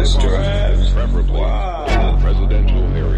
restaurants, preferably Wow. residential area.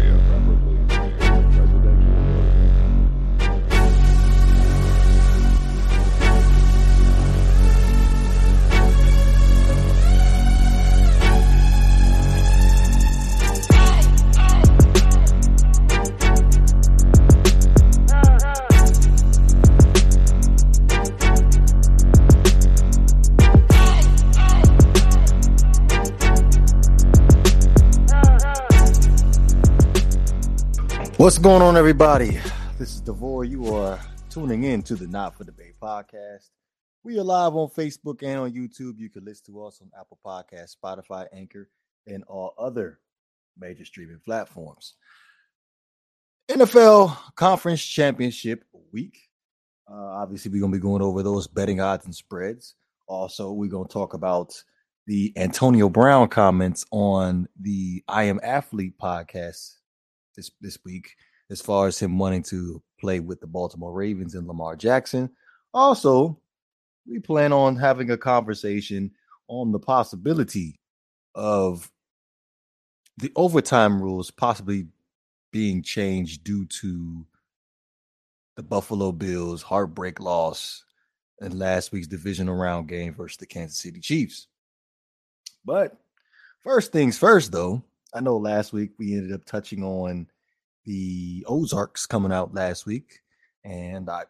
What's going on, everybody? This is Devore. You are tuning in to the Not for Debate podcast. We are live on Facebook and on YouTube. You can listen to us on Apple Podcasts, Spotify, Anchor, and all other major streaming platforms. NFL Conference Championship week. Uh, obviously, we're going to be going over those betting odds and spreads. Also, we're going to talk about the Antonio Brown comments on the I Am Athlete podcast this this week as far as him wanting to play with the Baltimore Ravens and Lamar Jackson. Also, we plan on having a conversation on the possibility of the overtime rules possibly being changed due to the Buffalo Bills heartbreak loss in last week's divisional round game versus the Kansas City Chiefs. But first things first, though, I know last week we ended up touching on the Ozarks coming out last week, and I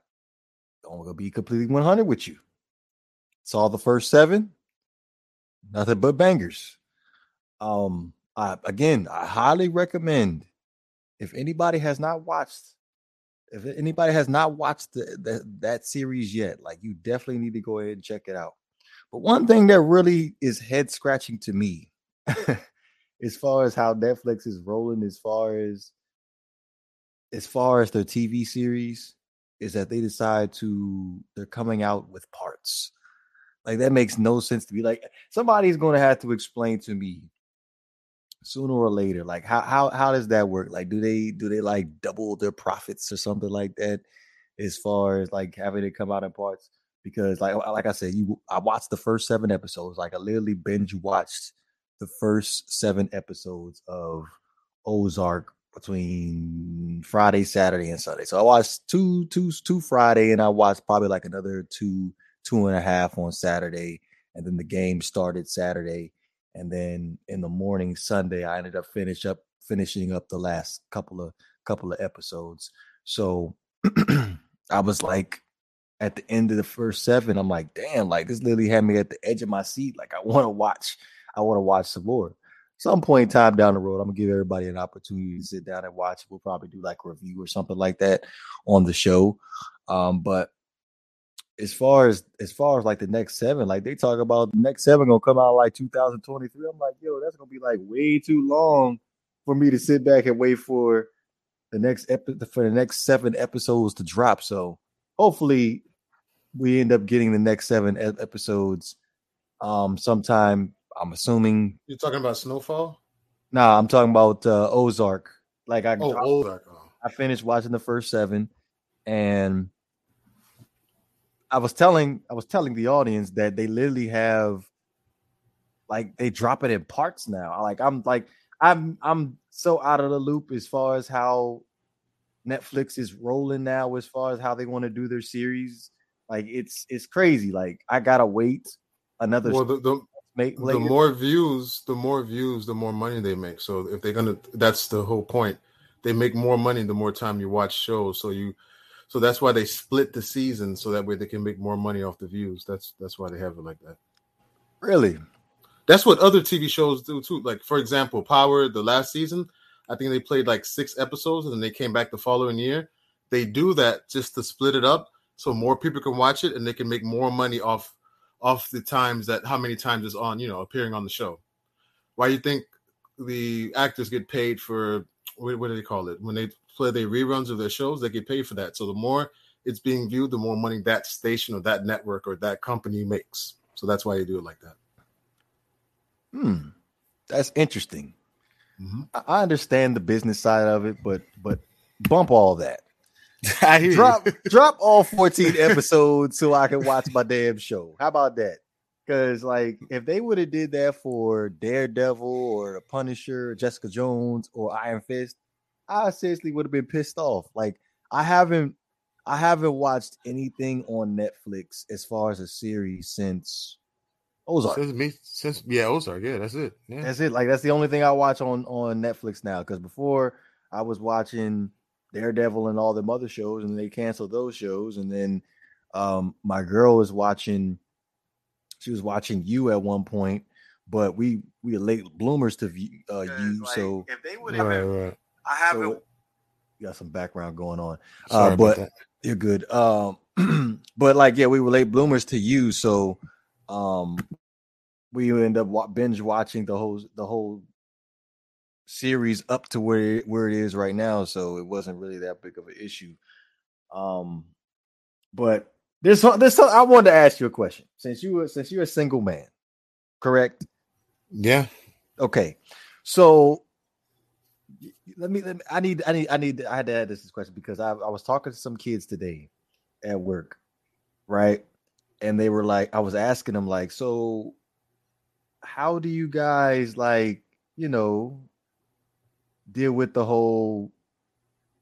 don't gonna be completely 100 with you. Saw the first seven, nothing but bangers. Um, I again, I highly recommend if anybody has not watched, if anybody has not watched the, the, that series yet, like you definitely need to go ahead and check it out. But one thing that really is head scratching to me as far as how Netflix is rolling, as far as as far as their TV series, is that they decide to they're coming out with parts. Like that makes no sense to be like somebody's going to have to explain to me sooner or later like how how how does that work like do they do they like double their profits or something like that as far as like having it come out in parts because like like I said you I watched the first 7 episodes like I literally binge watched the first 7 episodes of Ozark between Friday, Saturday, and Sunday. So I watched two, two, two Friday, and I watched probably like another two, two and a half on Saturday, and then the game started Saturday, and then in the morning Sunday, I ended up finish up finishing up the last couple of couple of episodes. So I was like, at the end of the first seven, I'm like, damn, like this literally had me at the edge of my seat. Like I want to watch, I want to watch some more some point in time down the road, I'm gonna give everybody an opportunity to sit down and watch. We'll probably do like a review or something like that on the show. Um, but as far as as far as like the next seven, like they talk about the next seven gonna come out like 2023. I'm like, yo, that's gonna be like way too long for me to sit back and wait for the next epi- for the next seven episodes to drop. So hopefully we end up getting the next seven ep- episodes um sometime I'm assuming. You're talking about Snowfall? Nah, I'm talking about uh, Ozark. Like I, Oh, Ozark. Oh. I finished watching the first seven, and I was telling I was telling the audience that they literally have like they drop it in parts now. Like I'm like I'm I'm so out of the loop as far as how Netflix is rolling now, as far as how they want to do their series. Like it's it's crazy. Like I gotta wait another Well, the, the, make the more views, the more views, the more money they make. So if they're gonna, that's the whole point. They make more money the more time you watch shows. So you, so that's why they split the season so that way they can make more money off the views. That's that's why they have it like that. really That's what other TV shows do too. Like for example, Power, the last season, I think they played like six episodes and then they came back the following year. They do that just to split it up so more people can watch it and they can make more money off off the times that how many times is on, you know, appearing on the show. Why you think the actors get paid for what, what do they call it? When they play their reruns of their shows, they get paid for that. So the more it's being viewed, the more money that station or that network or that company makes. So that's why they do it like that. Hmm, that's interesting. Mhm. I I understand the business side of it, but but bump all that. I hear Drop drop all 14 episodes so I can watch my damn show. How about that? Cause like if they would have did that for Daredevil or the Punisher, Jessica Jones or Iron Fist, I seriously would have been pissed off. Like I haven't I haven't watched anything on Netflix as far as a series since Ozark. Since me, since yeah, Ozark. Yeah, that's it. Yeah, that's it. Like that's the only thing I watch on on Netflix now. Because before I was watching Daredevil and all the other shows, and they canceled those shows. And then um my girl was watching she was watching you at one point, but we we are late bloomers to view, uh, you. Like, so if they would have, right, right. I haven't. So, got some background going on, uh, but you're good. Um, but like, yeah, we were late bloomers to you, so um, we end up binge watching the whole the whole series up to where where it is right now. So it wasn't really that big of an issue. Um, but this this I wanted to ask you a question since you were since you're a single man, correct? Yeah. Okay. So let me, let me I need I need I need I had to add this question because I, I was talking to some kids today at work, right? And they were like, I was asking them like, so how do you guys like, you know, deal with the whole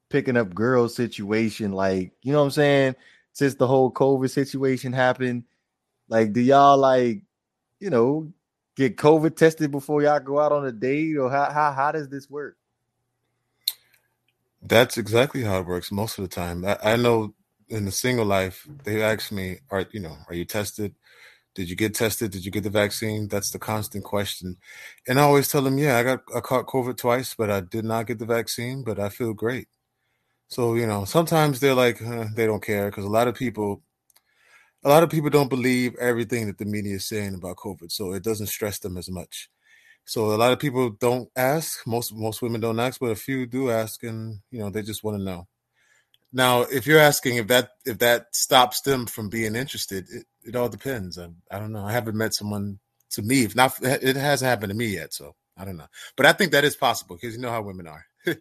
picking up girls situation? Like, you know what I'm saying? since the whole COVID situation happened? Like, do y'all like, you know, get COVID tested before y'all go out on a date, or how how how does this work? That's exactly how it works most of the time. I, I know in the single life, they ask me, "Are you know, are you tested? Did you get tested? Did you get the vaccine?" That's the constant question, and I always tell them, "Yeah, I got I caught COVID twice, but I did not get the vaccine, but I feel great." So you know, sometimes they're like they don't care because a lot of people, a lot of people don't believe everything that the media is saying about COVID, so it doesn't stress them as much. So a lot of people don't ask. Most most women don't ask, but a few do ask, and you know they just want to know. Now, if you're asking if that if that stops them from being interested, it, it all depends. I, I don't know. I haven't met someone to me. If not, it hasn't happened to me yet, so I don't know. But I think that is possible because you know how women are.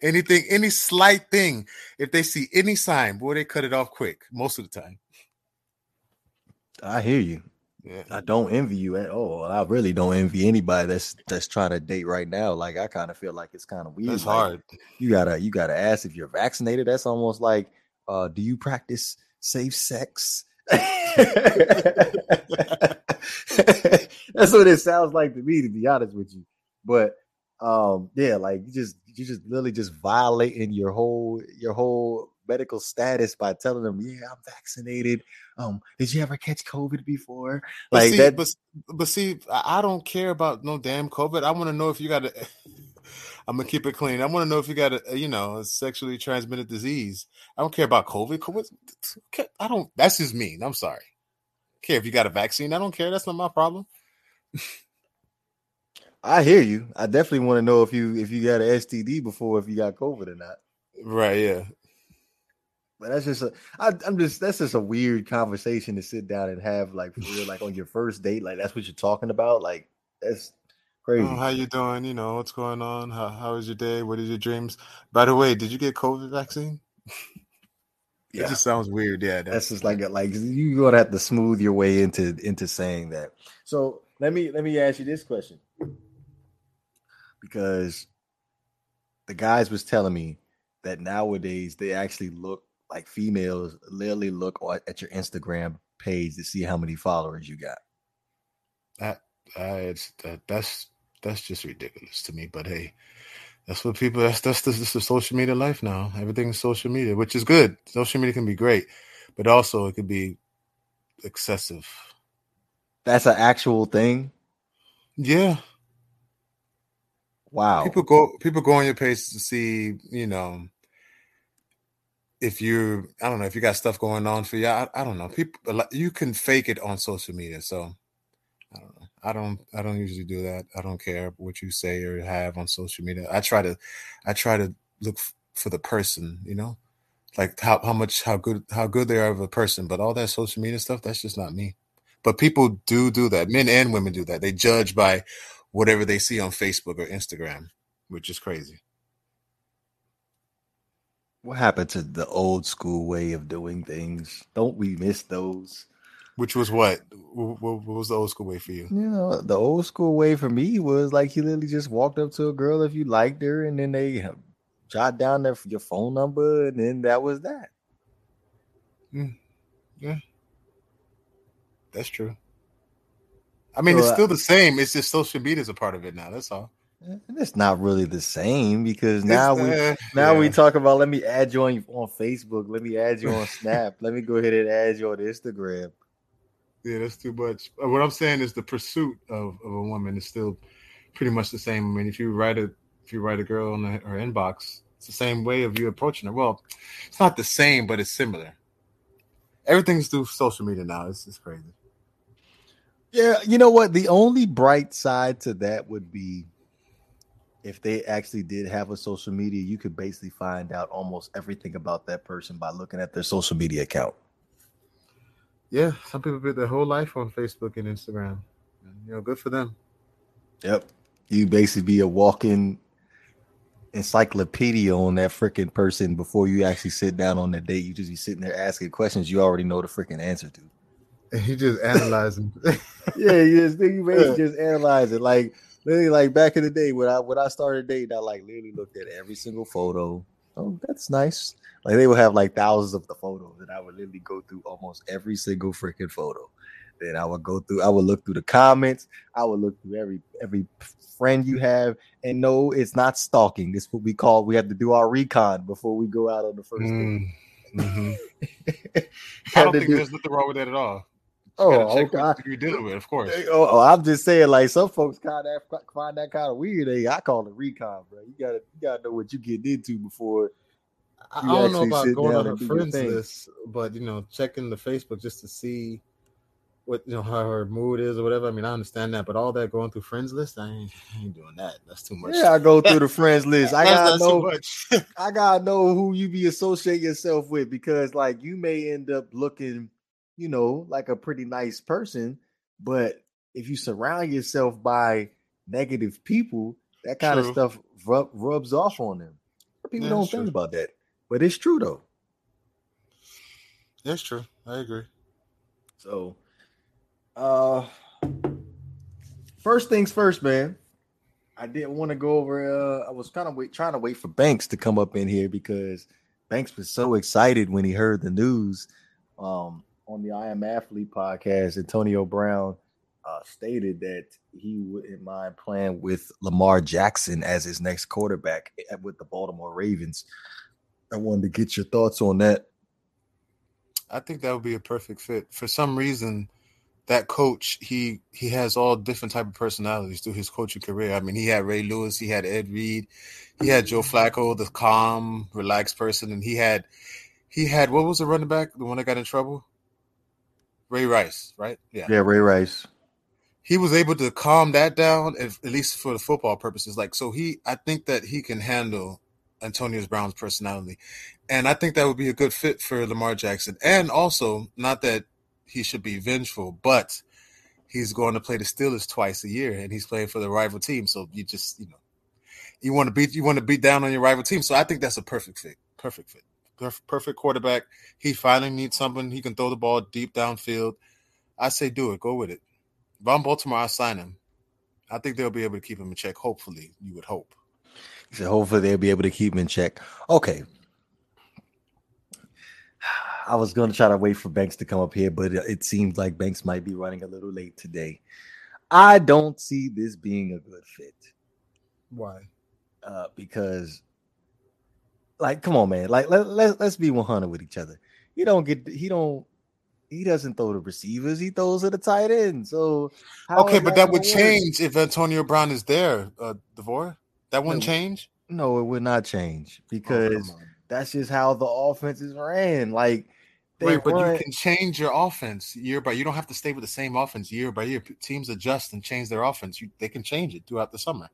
Anything, any slight thing, if they see any sign, boy, they cut it off quick most of the time. I hear you. Yeah. I don't envy you at all. I really don't envy anybody that's that's trying to date right now. Like I kind of feel like it's kind of weird. It's like, hard. You gotta you gotta ask if you're vaccinated. That's almost like, uh, do you practice safe sex? that's what it sounds like to me, to be honest with you. But um, yeah, like you just you just literally just violating your whole your whole medical status by telling them, "Yeah, I'm vaccinated." Um, did you ever catch COVID before? Like but see, that. But, but see, I don't care about no damn COVID. I want to know if you got a. I'm gonna keep it clean. I want to know if you got a, you know, a sexually transmitted disease. I don't care about COVID. COVID. I don't. That's just mean. I'm sorry. I care if you got a vaccine. I don't care. That's not my problem. I hear you. I definitely want to know if you if you got an STD before if you got COVID or not. Right. Yeah. But that's just a. I, I'm just that's just a weird conversation to sit down and have like for real, like on your first date. Like that's what you're talking about. Like that's crazy. Oh, how you doing? You know what's going on? How how was your day? What are your dreams? By the way, did you get COVID vaccine? yeah. It just sounds weird. Yeah, that's, that's just like like you're gonna have to smooth your way into into saying that. So let me let me ask you this question because the guys was telling me that nowadays they actually look like females literally look at your Instagram page to see how many followers you got. That uh, that that's that's just ridiculous to me. But hey, that's what people. That's that's this is the social media life now. Everything's social media, which is good. Social media can be great, but also it could be excessive. That's an actual thing. Yeah, Wow. People go people go on your page to see, you know, if you I don't know if you got stuff going on for you. I, I don't know. People you can fake it on social media. So I don't know. I don't I don't usually do that. I don't care what you say or have on social media. I try to I try to look f- for the person, you know? Like how how much how good how good they are of a person, but all that social media stuff that's just not me. But people do do that. Men and women do that. They judge by whatever they see on Facebook or Instagram, which is crazy. What happened to the old school way of doing things? Don't we miss those? Which was what? what? Was the old school way for you? You know, the old school way for me was like he literally just walked up to a girl if you liked her, and then they jot down their, your phone number, and then that was that. Mm. Yeah, that's true. I mean, so, it's still the same. It's just social media is a part of it now. That's all. It's not really the same because now it's, we uh, now yeah. we talk about let me add you on on Facebook, let me add you on Snap, let me go ahead and add you on Instagram. Yeah, that's too much. Uh, what I'm saying is the pursuit of, of a woman is still pretty much the same. I mean, if you write a if you write a girl in her inbox, it's the same way of you approaching her. Well, it's not the same, but it's similar. Everything's through social media now. It's it's crazy. Yeah, you know what? The only bright side to that would be if they actually did have a social media, you could basically find out almost everything about that person by looking at their social media account. Yeah, some people put their whole life on Facebook and Instagram. You know, good for them. Yep. You basically be a walking encyclopedia on that freaking person before you actually sit down on the date. You just be sitting there asking questions you already know the freaking answer to. And you just analyzing. yeah, you just you basically just analyze it. Like literally like back in the day when I when I started dating, I like literally looked at every single photo. Oh, that's nice. Like they would have like thousands of the photos, and I would literally go through almost every single freaking photo. Then I would go through, I would look through the comments, I would look through every every friend you have, and no, it's not stalking. It's what we call we have to do our recon before we go out on the first mm, date. Mm-hmm. I don't think do, there's nothing wrong with that at all. Oh, okay. You're dealing with, of course. Oh, oh, I'm just saying, like some folks kind of find that kind of weird. Hey, I call it recon, bro. You gotta, you gotta know what you get into before. I don't know about going on a friends list, but you know, checking the Facebook just to see what you know how her mood is or whatever. I mean, I understand that, but all that going through friends list, I ain't, I ain't doing that. That's too much. Yeah, I go through the friends list. I gotta know. I gotta know who you be associating yourself with because, like, you may end up looking you know, like a pretty nice person. But if you surround yourself by negative people, that kind true. of stuff rub, rubs off on them. People yeah, don't think true. about that, but it's true though. That's true. I agree. So, uh, first things first, man. I didn't want to go over. Uh, I was kind of wait, trying to wait for Banks to come up in here because Banks was so excited when he heard the news. Um, on the I Am Athlete podcast, Antonio Brown uh, stated that he wouldn't mind playing with Lamar Jackson as his next quarterback with the Baltimore Ravens. I wanted to get your thoughts on that. I think that would be a perfect fit. For some reason, that coach he he has all different type of personalities through his coaching career. I mean, he had Ray Lewis, he had Ed Reed, he had Joe Flacco, the calm, relaxed person, and he had he had what was the running back, the one that got in trouble? Ray Rice, right? Yeah. Yeah, Ray Rice. He was able to calm that down, at, least for the football purposes. Like, so he, I think that he can handle Antonio Brown's personality, and I think that would be a good fit for Lamar Jackson. And also, not that he should be vengeful, but he's going to play the Steelers twice a year, and he's playing for the rival team. So you just, you know, you want to beat, you want to beat down on your rival team. So I think that's a perfect fit. Perfect fit perfect quarterback. He finally needs someone he can throw the ball deep downfield. I say do it. Go with it. I'm Baltimore, I sign him. I think they'll be able to keep him in check. Hopefully, you would hope. So hopefully they'll be able to keep him in check. Okay. I was going to try to wait for Banks to come up here, but it seems like Banks might be running a little late today. I don't see this being a good fit. Why? Uh, because like, come on, man. Like, let, let, let's be 100 with each other. He don't get, he don't, he doesn't throw the receivers. He throws to the tight end. So, okay, but that, that would change if Antonio Brown is there, uh, Devore. That wouldn't no, change. No, it would not change oh, because oh, that's just how the offense is ran. Like, right, but you can change your offense year by. You don't have to stay with the same offense year by year. Teams adjust and change their offense. You, they can change it throughout the summer.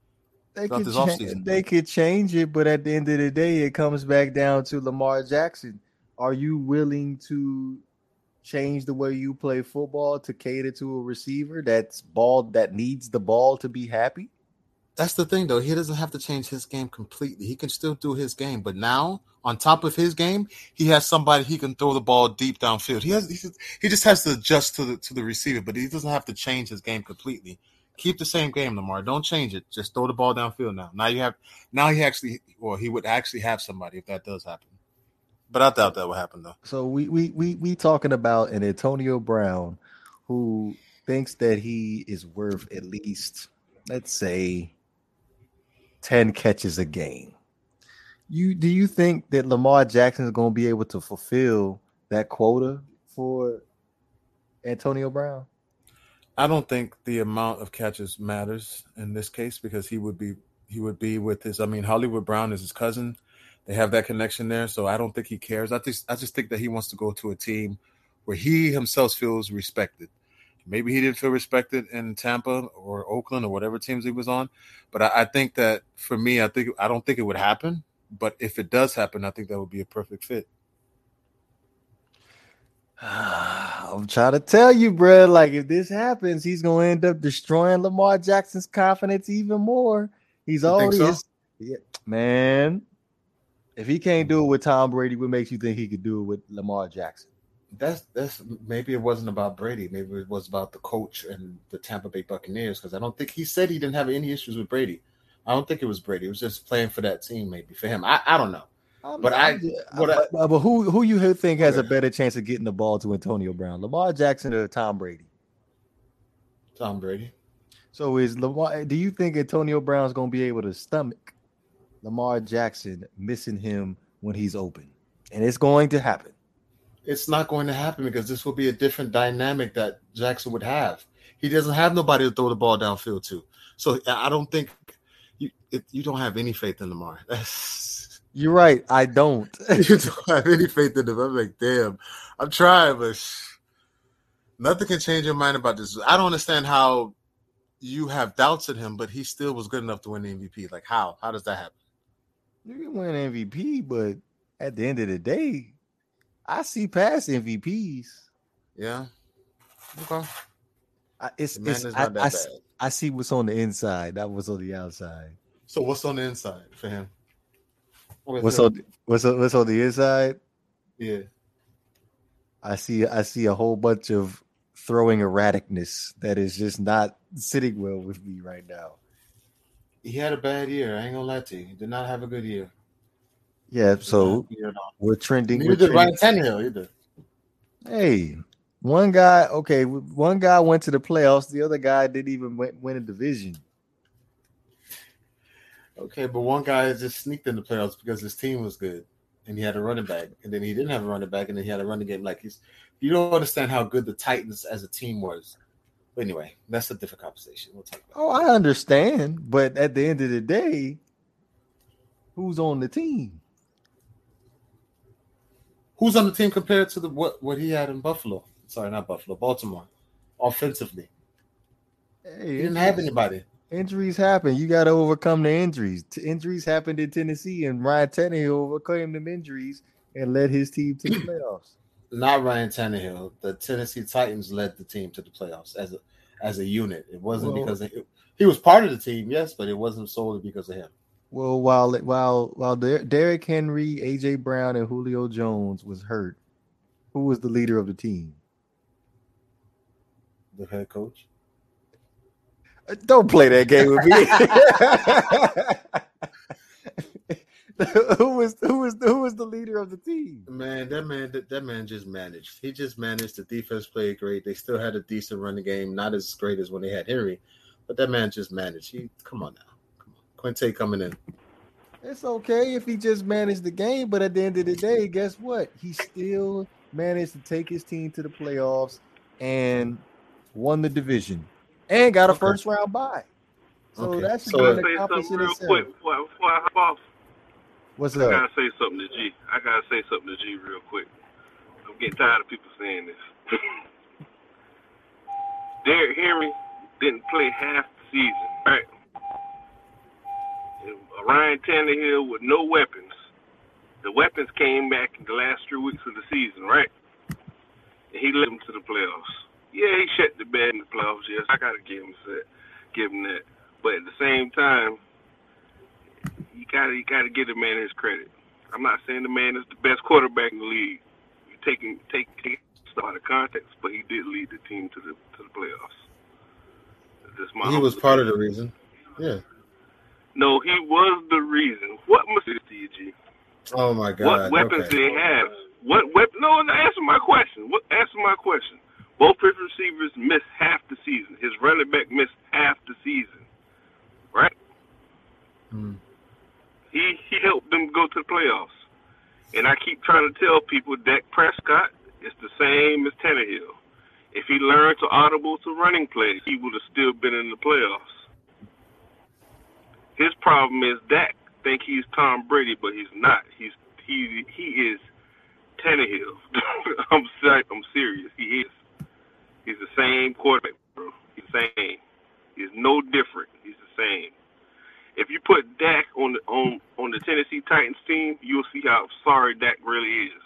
They could, cha- they could change it, but at the end of the day, it comes back down to Lamar Jackson. Are you willing to change the way you play football to cater to a receiver that's ball that needs the ball to be happy? That's the thing though. He doesn't have to change his game completely. He can still do his game, but now on top of his game, he has somebody he can throw the ball deep downfield. He has he, just has to adjust to the to the receiver, but he doesn't have to change his game completely. Keep the same game, Lamar. Don't change it. Just throw the ball downfield now. Now you have now he actually or he would actually have somebody if that does happen. But I doubt that will happen though. So we we we we talking about an Antonio Brown who thinks that he is worth at least let's say 10 catches a game. You do you think that Lamar Jackson is going to be able to fulfill that quota for Antonio Brown? I don't think the amount of catches matters in this case because he would be he would be with his I mean Hollywood Brown is his cousin. They have that connection there, so I don't think he cares. I just I just think that he wants to go to a team where he himself feels respected. Maybe he didn't feel respected in Tampa or Oakland or whatever teams he was on, but I, I think that for me, I think I don't think it would happen. But if it does happen, I think that would be a perfect fit. I'm trying to tell you, bro. Like, if this happens, he's gonna end up destroying Lamar Jackson's confidence even more. He's you already, so? yeah, man. If he can't do it with Tom Brady, what makes you think he could do it with Lamar Jackson? That's that's maybe it wasn't about Brady. Maybe it was about the coach and the Tampa Bay Buccaneers because I don't think he said he didn't have any issues with Brady. I don't think it was Brady. It was just playing for that team, maybe for him. I, I don't know. I'm, but I'm, I, what but, I, but who who you think has a better chance of getting the ball to Antonio Brown, Lamar Jackson or Tom Brady? Tom Brady. So is Lamar? Do you think Antonio Brown's going to be able to stomach Lamar Jackson missing him when he's open? And it's going to happen. It's not going to happen because this will be a different dynamic that Jackson would have. He doesn't have nobody to throw the ball downfield to. So I don't think you you don't have any faith in Lamar. You're right. I don't. you don't have any faith in him. I'm like, damn. I'm trying, but nothing can change your mind about this. I don't understand how you have doubts in him, but he still was good enough to win the MVP. Like, how? How does that happen? You can win MVP, but at the end of the day, I see past MVPs. Yeah. Okay. I, it's, it's I, I, I, see what's on the inside. That was on the outside. So what's on the inside for him? What's on what's on, what's on the inside? Yeah. I see I see a whole bunch of throwing erraticness that is just not sitting well with me right now. He had a bad year. I ain't gonna lie to you. He did not have a good year. Yeah, so we're trending. You did Ryan Tannehill. Hey, one guy. Okay, one guy went to the playoffs. The other guy didn't even win, win a division. Okay, but one guy just sneaked in the playoffs because his team was good and he had a running back, and then he didn't have a running back, and then he had a running game. Like he's, you don't understand how good the Titans as a team was. But anyway, that's a different conversation. We'll talk about. Oh, I understand, but at the end of the day, who's on the team? Who's on the team compared to the what what he had in Buffalo? Sorry, not Buffalo, Baltimore, offensively. Hey, he didn't have anybody. Injuries happen. You got to overcome the injuries. Injuries happened in Tennessee, and Ryan Tannehill overcame them injuries and led his team to the playoffs. Not Ryan Tannehill. The Tennessee Titans led the team to the playoffs as a as a unit. It wasn't well, because of, it, he was part of the team, yes, but it wasn't solely because of him. Well, while while while Derrick Henry, AJ Brown, and Julio Jones was hurt, who was the leader of the team? The head coach. Uh, don't play that game with me. who was who was who was the leader of the team? Man, that man that, that man just managed. He just managed. The defense played great. They still had a decent running game, not as great as when they had Henry, but that man just managed. He come on now, Quinte coming in. It's okay if he just managed the game, but at the end of the day, guess what? He still managed to take his team to the playoffs and won the division and got a okay. first round bye. So okay. that's so, an accomplishment real itself. quick before, before I hop off. What's I up? I gotta say something to G. I gotta say something to G real quick. I'm getting tired of people saying this. Derrick Henry didn't play half the season, right? Ryan Tannehill with no weapons. The weapons came back in the last three weeks of the season, right? And he led them to the playoffs. Yeah, he shut the bed in the playoffs. Yes, I gotta give him that. Give him that. But at the same time, you gotta you gotta give the man his credit. I'm not saying the man is the best quarterback in the league. You taking take take stuff out of context, but he did lead the team to the to the playoffs. My He was part of the reason. Yeah. No, he was the reason. What mistake did you? G? Oh my God. What weapons okay. did they have? What weapon? No, no, answer my question. What? Answer my question. Both his receivers missed half the season. His running back missed half the season. Right? Hmm. He he helped them go to the playoffs. And I keep trying to tell people Dak Prescott is the same as Tannehill. If he learned to audible to running plays, he would have still been in the playoffs. His problem is Dak think he's Tom Brady, but he's not. He's he he is Tannehill. I'm ser- I'm serious. He is. He's the same quarterback, bro. He's the same. He's no different. He's the same. If you put Dak on the on on the Tennessee Titans team, you'll see how sorry Dak really is.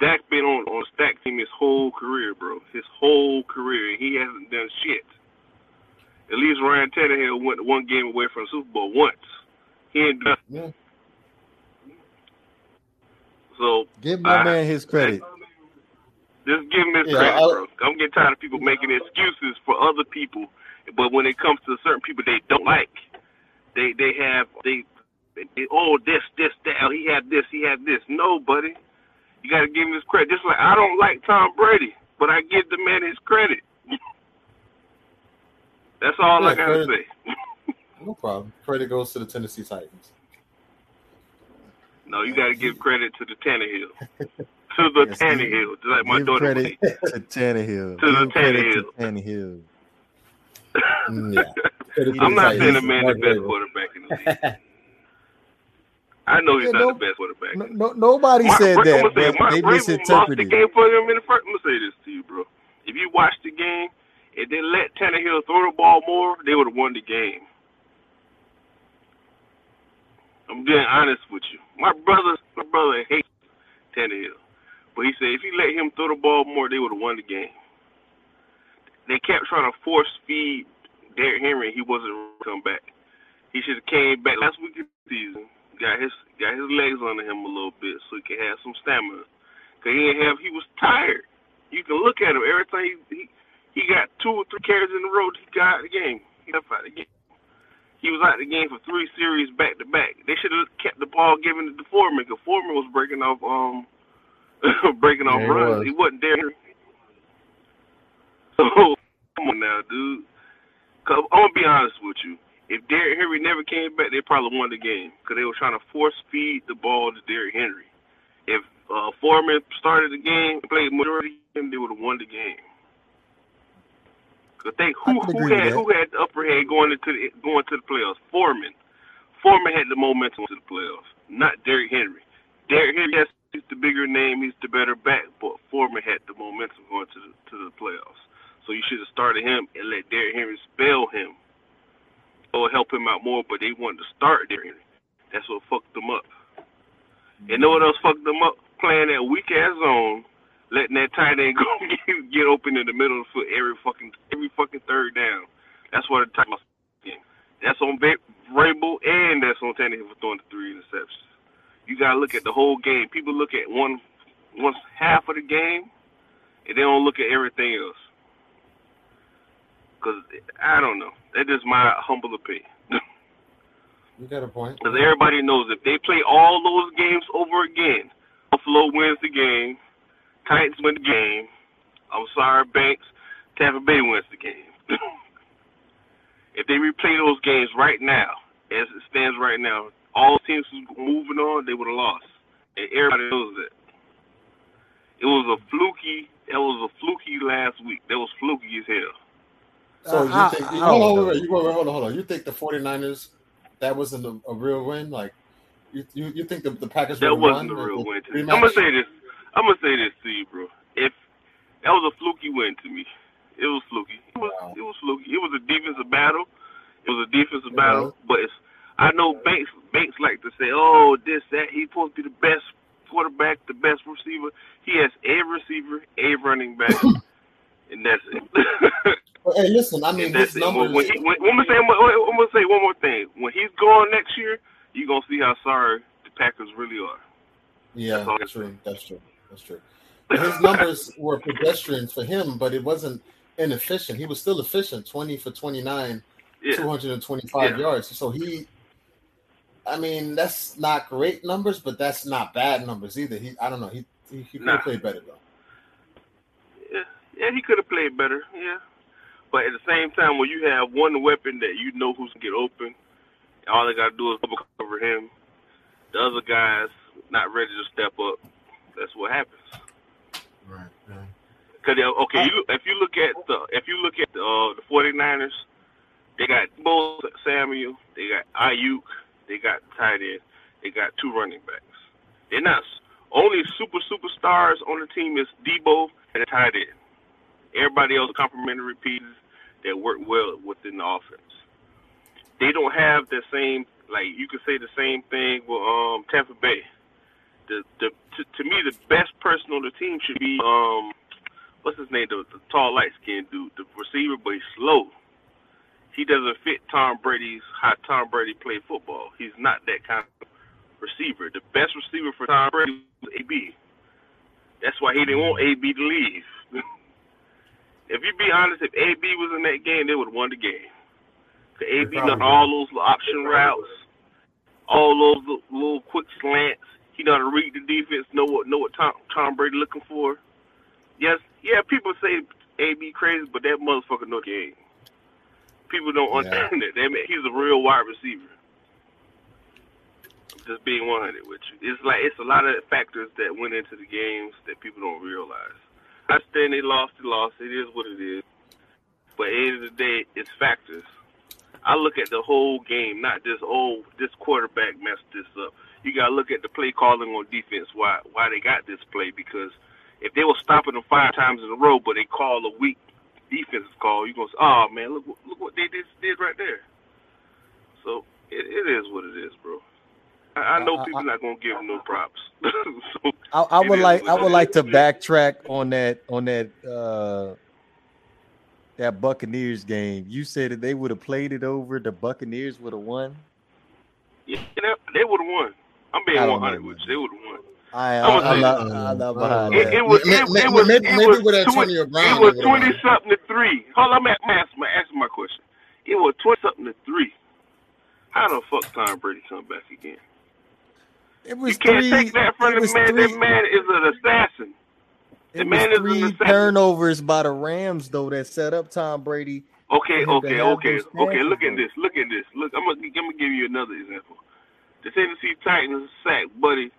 Dak been on on stack team his whole career, bro. His whole career, he hasn't done shit. At least Ryan Tannehill went one game away from the Super Bowl once. He ain't done. Yeah. So Give my I- man his credit. Just give him his Yeah, credit, I'll- bro. I'm getting tired of people making excuses for other people, but when it comes to certain people they don't like, they they have they, they oh this this that oh, he had this he had this. No, buddy, you got to give him his credit. Just like I don't like Tom Brady, but I give the man his credit. That's all I gotta credit- say. No problem. Credit goes to the Tennessee Titans. No, you got to give credit to the Tannehill, to the Yes, Tannehill, just like my Give daughter. credit to Tannehill. To the Give credit Tannehill. to Tannehill. Yeah. I'm not saying the man the best quarterback in the league. I know he's Yeah, not no- the best quarterback. No, no, nobody said that, say, they lost the game for them in the first. I'm gonna say this to you, bro. If you watch the game and they let Tannehill throw the ball more, they would have won the game. I'm being honest with you. My brother, my brother hates Tannehill, but he said if you let him throw the ball more, they would have won the game. They kept trying to force feed Derrick Henry. He wasn't come back. He should have came back last week of the season. Got his got his legs under him a little bit so he could have some stamina. Cause he didn't have he was tired. You can look at him every time he he, he got two or three carries in a row. He got out of the game. He left out of the game. He was out of the game for three series back to back. They should have kept the ball given to Foreman because Foreman was breaking off um breaking off Yeah, he runs. was. He wasn't there. So come on now, dude. Cause I'm gonna be honest with you. If Derrick Henry never came back, they probably won the game because they were trying to force feed the ball to Derrick Henry. If uh, Foreman started the game, and played majority, of the game, they would have won the game. They who who had who had the upper hand going into the going to the playoffs? Foreman. Foreman had the momentum to the playoffs, not Derrick Henry. Derrick Henry, yes, he's the bigger name, he's the better back, but Foreman had the momentum going to the to the playoffs. So you should have started him and let Derrick Henry spell him or help him out more. But they wanted to start Derrick Henry. That's what fucked them up. And know what else fucked them up? Playing that weak ass zone, letting that tight end go get, get open in the middle of the foot every fucking every fucking third down. That's what the tight game. That's on Vrabel and that's on Tannehill for throwing the three interceptions. You gotta look at the whole game. People look at one one half of the game and they don't look at everything else. Cause I don't know. That's just my humble opinion. You got a point. Because everybody knows if they play all those games over again, Buffalo wins the game, Titans win the game. I'm sorry, Banks, Tampa Bay wins the game. if they replay those games right now, as it stands right now, all teams moving on, they would have lost. And everybody knows that. It was a fluky. It was a fluky last week. That was fluky as hell. So you I- think I- I hold don't on, wait, know. wait, you, wait, wait, hold on, hold on. You think the 49ers that wasn't a, a real win? Like you, you, you think the, the Packers That wasn't won? a real win to me. rematch? I'm gonna say this. I'm gonna say this to you, bro. If that was a fluky win to me, it was fluky. It was, Wow. it was fluky. It was a defensive battle. It was a defensive It battle. But it's, I know Banks. Banks like to say, "Oh, this, that." He's supposed to be the best quarterback, the best receiver. He has a receiver, a running back, and that's it. Hey, listen. I mean, and that's his it. When, when, he, when, when, I'm gonna say one more thing. When he's gone next year, you're gonna see how sorry the Packers really are. Yeah, that's, that's true. That's true. That's true. His numbers were pedestrian for him, but it wasn't inefficient. He was still efficient, twenty for twenty nine, yeah. two hundred and twenty five yeah. yards. So he, I mean, that's not great numbers, but that's not bad numbers either. He, I don't know. He he, he could have nah. played better though. Yeah, yeah, he could have played better. Yeah, but at the same time, when you have one weapon that you know who's gonna get open, all they gotta do is cover him. The other guys not ready to step up. That's what happens. Right. right. Cause okay, you, if you look at the if you look at the uh, the 49ers, they got Bo Samuel, they got Aiyuk, they got tight end, they got two running backs. They're not only super superstars on the team is Deebo and the tight end. Everybody else complementary pieces that work well within the offense. They don't have the same like you could say the same thing with um Tampa Bay. The the to, to me the best person on the team should be um what's his name the, the tall light skinned dude the receiver but he's slow. He doesn't fit Tom Brady's how Tom Brady played football. He's not that kind of receiver. The best receiver for Tom Brady was AB. That's why he didn't want AB to leave. if you be honest, if AB was in that game, they would have won the game. The AB done all those option routes, all those little quick slants. He know how to read the defense, know what know what Tom, Tom Brady looking for. Yes, yeah, people say AB crazy, but that motherfucker know the game. People don't understand yeah. that. He's a real wide receiver just being 100 with you. It's like it's a lot of factors that went into the games that people don't realize. I understand they lost, they lost. It is what it is. But at the end of the day, it's factors. I look at the whole game, not just oh this quarterback messed this up. You gotta look at the play calling on defense. Why why they got this play? Because if they were stopping them five times in a row, but they call a weak defensive call, you gonna say, oh man, look look what they just did right there. So it, it is what it is, bro. I, I know people I, not gonna give him no props. so I, I would like I would like to backtrack on that on that uh that Buccaneers game. You said that they would have played it over. The Buccaneers would have won. Yeah, they would have won. I'm being 100 with you. They would have won. I, I, I'm, I'm, not, I'm behind it, it was, it, it, was, maybe, it was, with Antonio Brown. It was 20 something to three. Hold on, I'm asking my, asking my question. It was 20 something to three. How the fuck Tom Brady come back again? It was you can't three, take that from the man. Three, that man is an assassin. The man is three turnovers by the Rams though that set up Tom Brady. Okay, okay, okay, okay. Look at this. Look at this. Look, I'm gonna, I'm gonna give you another example. The Tennessee Titans sacked Buddy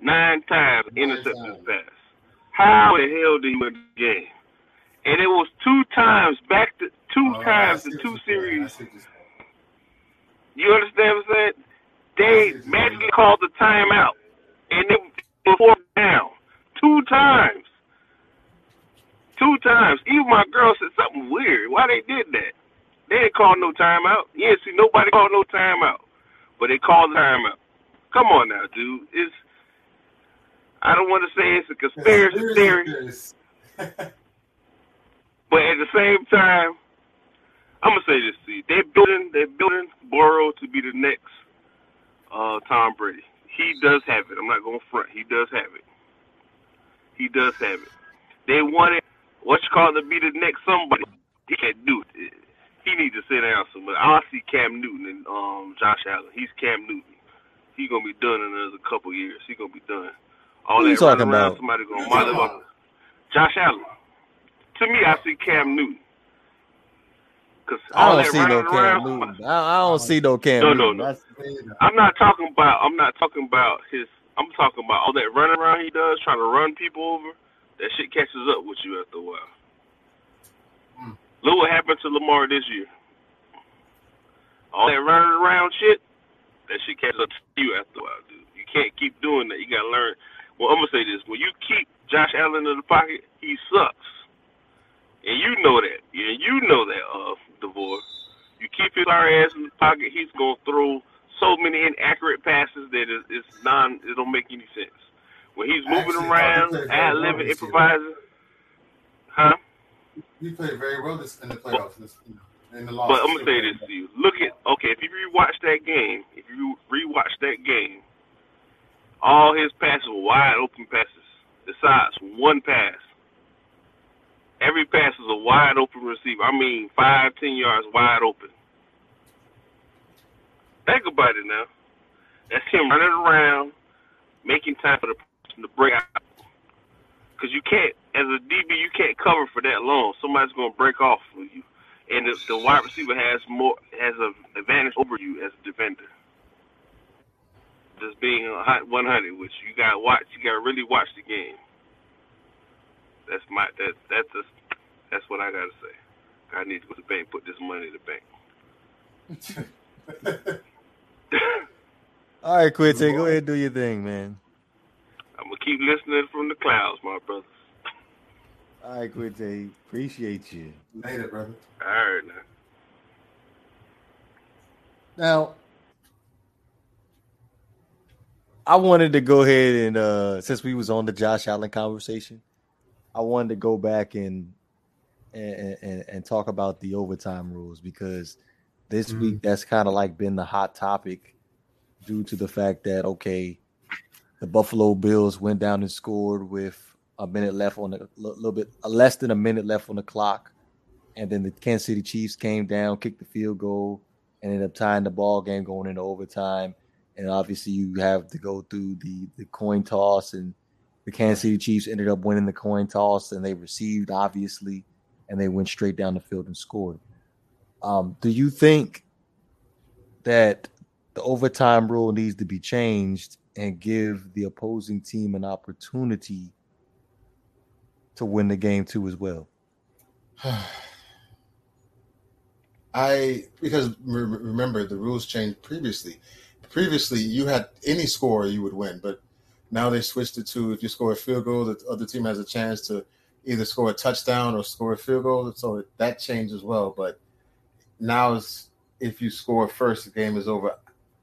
nine times, intercepted his pass. How the hell did he win the game? And it was two times back to two oh, times in two series. You understand what I'm saying? They magically called the timeout, and it was fourth down two times. Two times. Even my girl said something weird. Why they did that? They didn't call no timeout. Yeah, see, nobody called no timeout, but they called the timeout. Come on now, dude. It's I don't want to say it's a conspiracy theory, but at the same time, I'm gonna say this to you: they're building, they're building Burrow to be the next uh, Tom Brady. He does have it. I'm not going to front. He does have it. He does have it. They wanted what's called to be the next somebody. He can't do it. He needs to sit down somewhere. I see Cam Newton and um, Josh Allen. He's Cam Newton. He's gonna be done in another couple years. He's gonna be done. All Who that talking about? Somebody gonna mother up. Josh Allen. To me, I see Cam Newton. Cause I don't see no Cam Newton. I, I, don't see no Cam. No, no, no. I'm not talking about. I'm not talking about his. I'm talking about all that running around he does, trying to run people over. That shit catches up with you after a while. Look what happened to Lamar this year. All that running around shit, that shit catches up to you after a while, dude. You can't keep doing that. You gotta learn. Well, I'm gonna say this: when you keep Josh Allen in the pocket, he sucks, and you know that. Yeah, you know that, uh, DeVore. You keep his sorry ass in the pocket, he's gonna throw so many inaccurate passes that it's, it's non. It don't make any sense. When he's moving Actually, around, ad libbing, improvising, huh? He played very well this in the playoffs. This, But I'm gonna say this to you: Look at okay, if you rewatch that game, if you rewatch that game, all his passes were wide open passes. Besides one pass, every pass was a wide open receiver. I mean, five, ten yards wide open. Think about it now. That's him running around, making time for the person to break out. Because you can't, as a DB, you can't cover for that long. Somebody's going to break off for you, and the, the wide receiver has more has an advantage over you as a defender. Just being a hot 100, which you got to watch. You got to really watch the game. That's my that that's just, that's what I got to say. I need to go to the bank, put this money in the bank. All right, Quinte, go ahead and do your thing, man. I'm gonna keep listening from the clouds, my brothers. All right, Quinte, appreciate you. Later, brother. All right, now. Now, I wanted to go ahead and uh since we was on the Josh Allen conversation, I wanted to go back and and and, and talk about the overtime rules because this Mhm. week that's kind of like been the hot topic due to the fact that okay, the Buffalo Bills went down and scored with a minute left on a little bit uh, less than a minute left on the clock, and then the Kansas City Chiefs came down, kicked the field goal, and ended up tying the ball game going into overtime. And obviously, you have to go through the the coin toss, and the Kansas City Chiefs ended up winning the coin toss, and they received obviously, and they went straight down the field and scored. Um, do you think that the overtime rule needs to be changed and give the opposing team an opportunity to win the game too as well? I because re- remember the rules changed previously. Previously, you had any score you would win, but now they switched it to if you score a field goal, the other team has a chance to either score a touchdown or score a field goal. So that changed as well. But now it's if you score first, the game is over.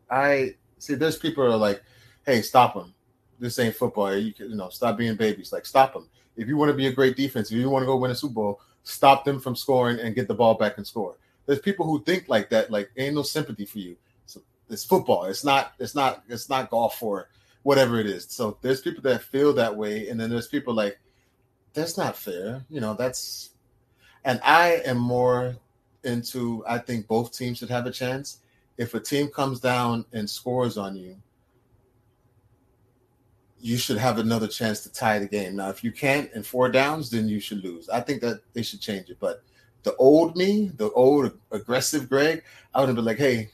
I see. There's people are like, "Hey, stop them. This ain't football. You can, you know, stop being babies. Like, stop them. If you want to be a great defense, if you want to go win a Super Bowl, stop them from scoring and get the ball back and score." There's people who think like that. Like, ain't no sympathy for you. So it's football. It's not. It's not. It's not golf or whatever it is. So there's people that feel that way, and then there's people like, that's not fair. You know, that's. And I am more into. I think both teams should have a chance. If a team comes down and scores on you, you should have another chance to tie the game. Now, if you can't in four downs, then you should lose. I think that they should change it. But the old me, the old aggressive Greg, I would have been like, "Hey,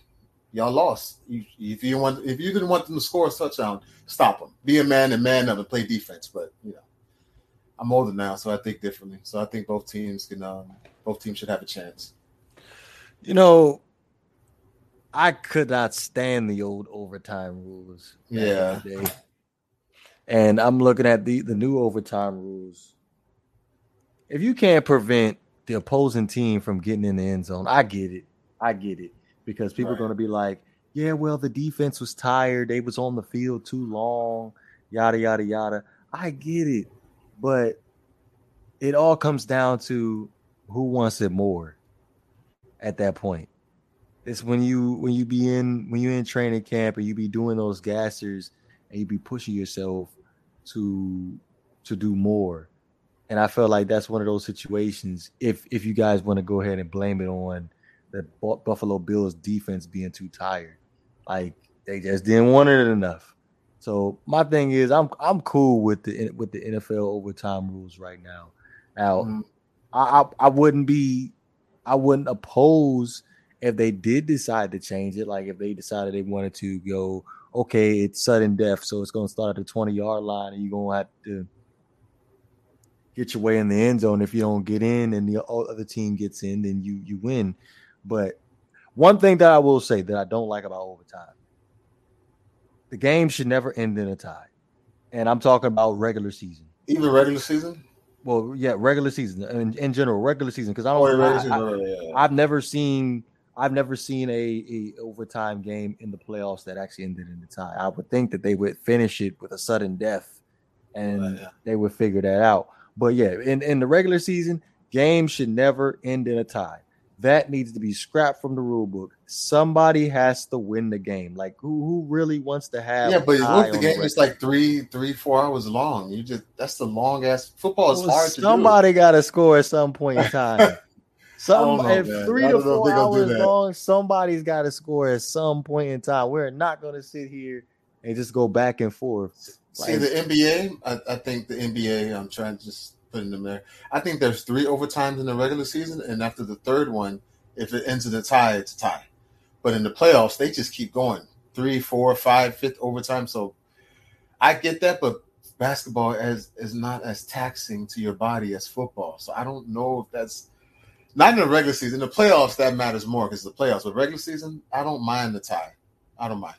y'all lost. You, if you want, if you didn't want them to score a touchdown, stop them. Be a man and man up and play defense." But you know, I'm older now, so I think differently. So I think both teams can, um, both teams should have a chance. You know, I could not stand the old overtime rules. Yeah. And I'm looking at the the new overtime rules. If you can't prevent the opposing team from getting in the end zone, I get it. I get it because people are going to be like, "Yeah, well, the defense was tired. They was on the field too long. Yada yada yada." I get it, but it all comes down to who wants it more at that point. It's when you when you be in when you're in training camp and you be doing those gassers and you be pushing yourself to to do more. And I felt like that's one of those situations. If if you guys want to go ahead and blame it on the Buffalo Bills defense being too tired, like they just didn't want it enough. So my thing is, I'm I'm cool with the with the NFL overtime rules right now. Now, Mhm. I, I I wouldn't be I wouldn't oppose if they did decide to change it. Like if they decided they wanted to go, okay, it's sudden death, so it's going to start at the twenty yard line, and you're going to have to get your way in the end zone. If you don't get in, and the other team gets in, then you you win. But one thing that I will say that I don't like about overtime, the game should never end in a tie, and I'm talking about regular season. Even regular season. Well, yeah, regular season in, in general, regular season because I Oh, don't. regular I-. I- right, right, yeah. I've never seen I've never seen a, a overtime game in the playoffs that actually ended in a tie. I would think that they would finish it with a sudden death and Right, yeah. they would figure that out. But yeah, in, in the regular season, games should never end in a tie. that needs to be scrapped from the rule book. Somebody has to win the game. Like who who really wants to have? Yeah, but look, the game is like three, three, four hours long. You just that's the long ass football is well, hard to Somebody got to score at some point in time. Some oh, know, if man. three to four hours long, somebody's got to score at some point in time. We're not going to sit here and just go back and forth. See like, the NBA. I, I, think the NBA. I'm trying to just put in there. I think there's three overtimes in the regular season, and after the third one, if it ends in a tie, it's a tie. But in the playoffs, they just keep going three, four, five, fifth overtime. So I get that, but basketball as is not as taxing to your body as football. So I don't know if that's not in the regular season. In the playoffs, that matters more because the playoffs. But regular season, I don't mind the tie. I don't mind.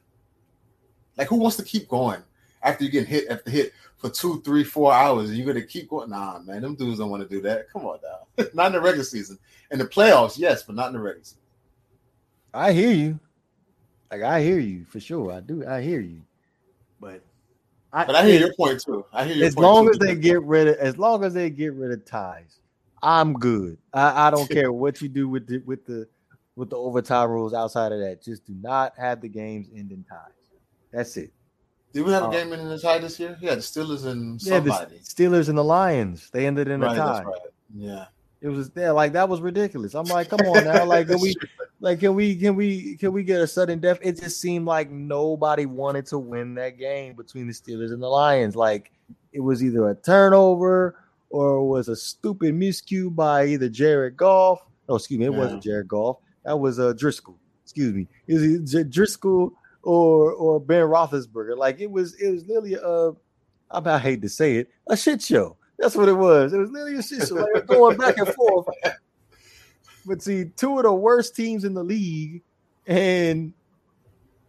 Like, who wants to keep going after you get hit after hit for two, three, four hours? And you're gonna keep going? Nah, man, them dudes don't want to do that. Come on now. not in the regular season. In the playoffs, yes, but not in the regular season. I hear you. Like I hear you for sure. I do. I hear you. But I, but I hear your point too. I hear your as long too. as they get rid of as long as they get rid of ties I'm good. I, I don't care what you do with the with the with the overtime rules outside of that. Just do not have the games end in ties. That's it. Did we have a um, game in the tie this year? Yeah, the Steelers and somebody. Yeah, the Steelers and the Lions. They ended in right, a tie. Right. Yeah. It was there, like that was ridiculous. I'm like, come on now, like can we, like can we, can we, can we get a sudden death? It just seemed like nobody wanted to win that game between the Steelers and the Lions. Like it was either a turnover or was a stupid miscue by either Jared Goff. Oh, excuse me, it wasn't Jared Goff. That was uh, Driskel. Excuse me, is it Driskel or or Ben Roethlisberger. Like it was, it was literally a. I hate to say it, a shit show. That's what it was. It was literally a shit show. Like going back and forth. But see, two of the worst teams in the league, and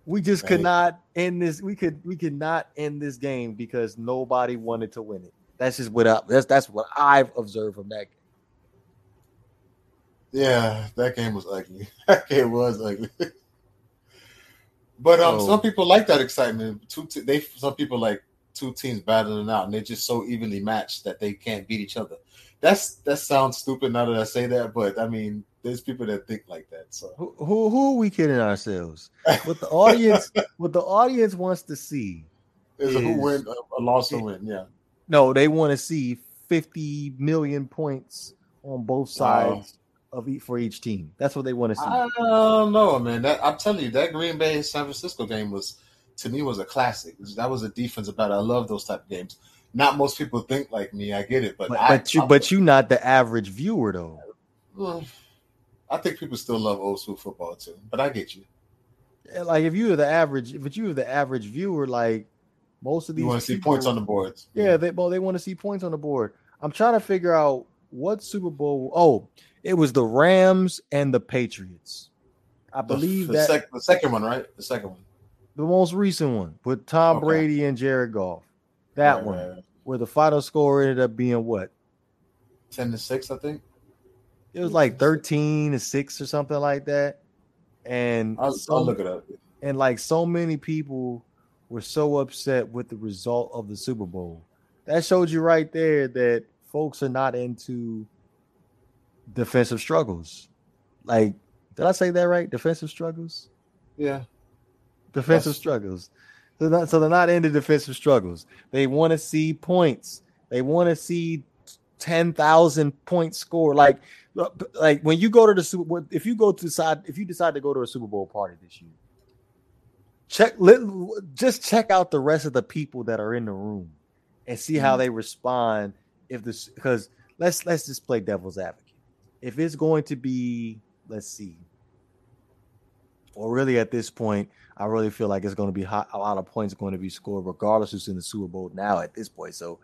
we just could not end this. We could we could not end this game because nobody wanted to win it. That's just what I, that's that's what I've observed from that game. Yeah, that game was ugly. That game was ugly. but um, oh. some people like that excitement. Two, te- they some people like two teams battling out, and they're just so evenly matched that they can't beat each other. That's that sounds stupid now that I say that, but I mean, there's people that think like that. So who who, who are we kidding ourselves? What the audience what the audience wants to see is, is a who win a, a loss or win. Yeah, no, they want to see 50 million points on both sides wow. of each for each team. That's what they want to see. I don't know, man. That, I'm telling you, that Green Bay San Francisco game was to me was a classic. That was a defense about. I love those type of games. Not most people think like me. I get it, but but, I, but you I, but you not the average viewer though. I think people still love old school football too, but I get you. Like if you were the average, if you were the average viewer, like most of these you want to see points on the boards. Yeah, they well, they want to see points on the board. I'm trying to figure out what Super Bowl. Oh, it was the Rams and the Patriots. I believe the, the that sec, the second one, right? The second one, the most recent one with Tom okay. Brady and Jared Goff. That right, one, right. where the final score ended up being what? Ten to six, I think. It was like thirteen to six or something like that. And I'll, I'll look it up. And like so many people were so upset with the result of the Super Bowl. That showed you right there that folks are not into defensive struggles. Like, did I say that right? Defensive struggles? Yeah. Defensive That's... struggles. So, not, so they're not into defensive struggles. They want to see points. They want to see 10,000 points score. Like, like when you go to the Super if you go to decide, if you decide to go to a Super Bowl party this year, check let, just check out the rest of the people that are in the room and see how mm-hmm. they respond if this because let's let's just play devil's advocate. If it's going to be let's see. Or really at this point i really feel like it's going to be hot, a lot of points going to be scored regardless who's in the super bowl now at this point so.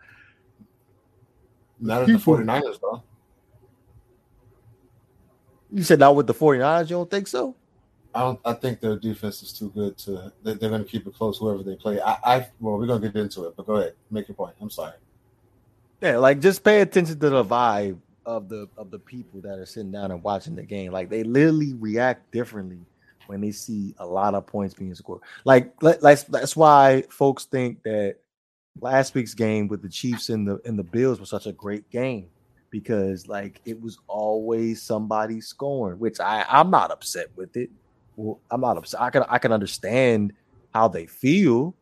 Not at the 49ers though. You said not with the 49ers you don't think so I don't. I think their defense is too good to. They're going to keep it close whoever they play. I, I. Well, we're going to get into it, but go ahead, make your point. I'm sorry. Yeah, like just pay attention to the vibe of the of the people that are sitting down and watching the game. Like they literally react differently when they see a lot of points being scored. Like that's that's why folks think that last week's game with the Chiefs and the and the Bills was such a great game because like it was always somebody scoring, which I I'm not upset with it. Well, I'm not upset. I can I can understand how they feel.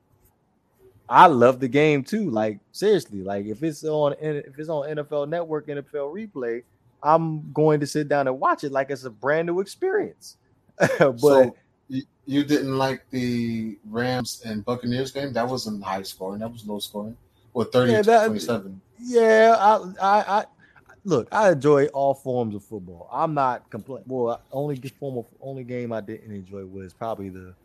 I love the game too. Like seriously, like if it's on if it's on NFL Network, NFL Replay, I'm going to sit down and watch it like it's a brand new experience. but so you, you didn't like the Rams and Buccaneers game? That wasn't high scoring. That was low scoring. Or 30 yeah, that, 27. Yeah, I, I, I look, I enjoy all forms of football. I'm not complaining. Well, only form of only game I didn't enjoy was probably the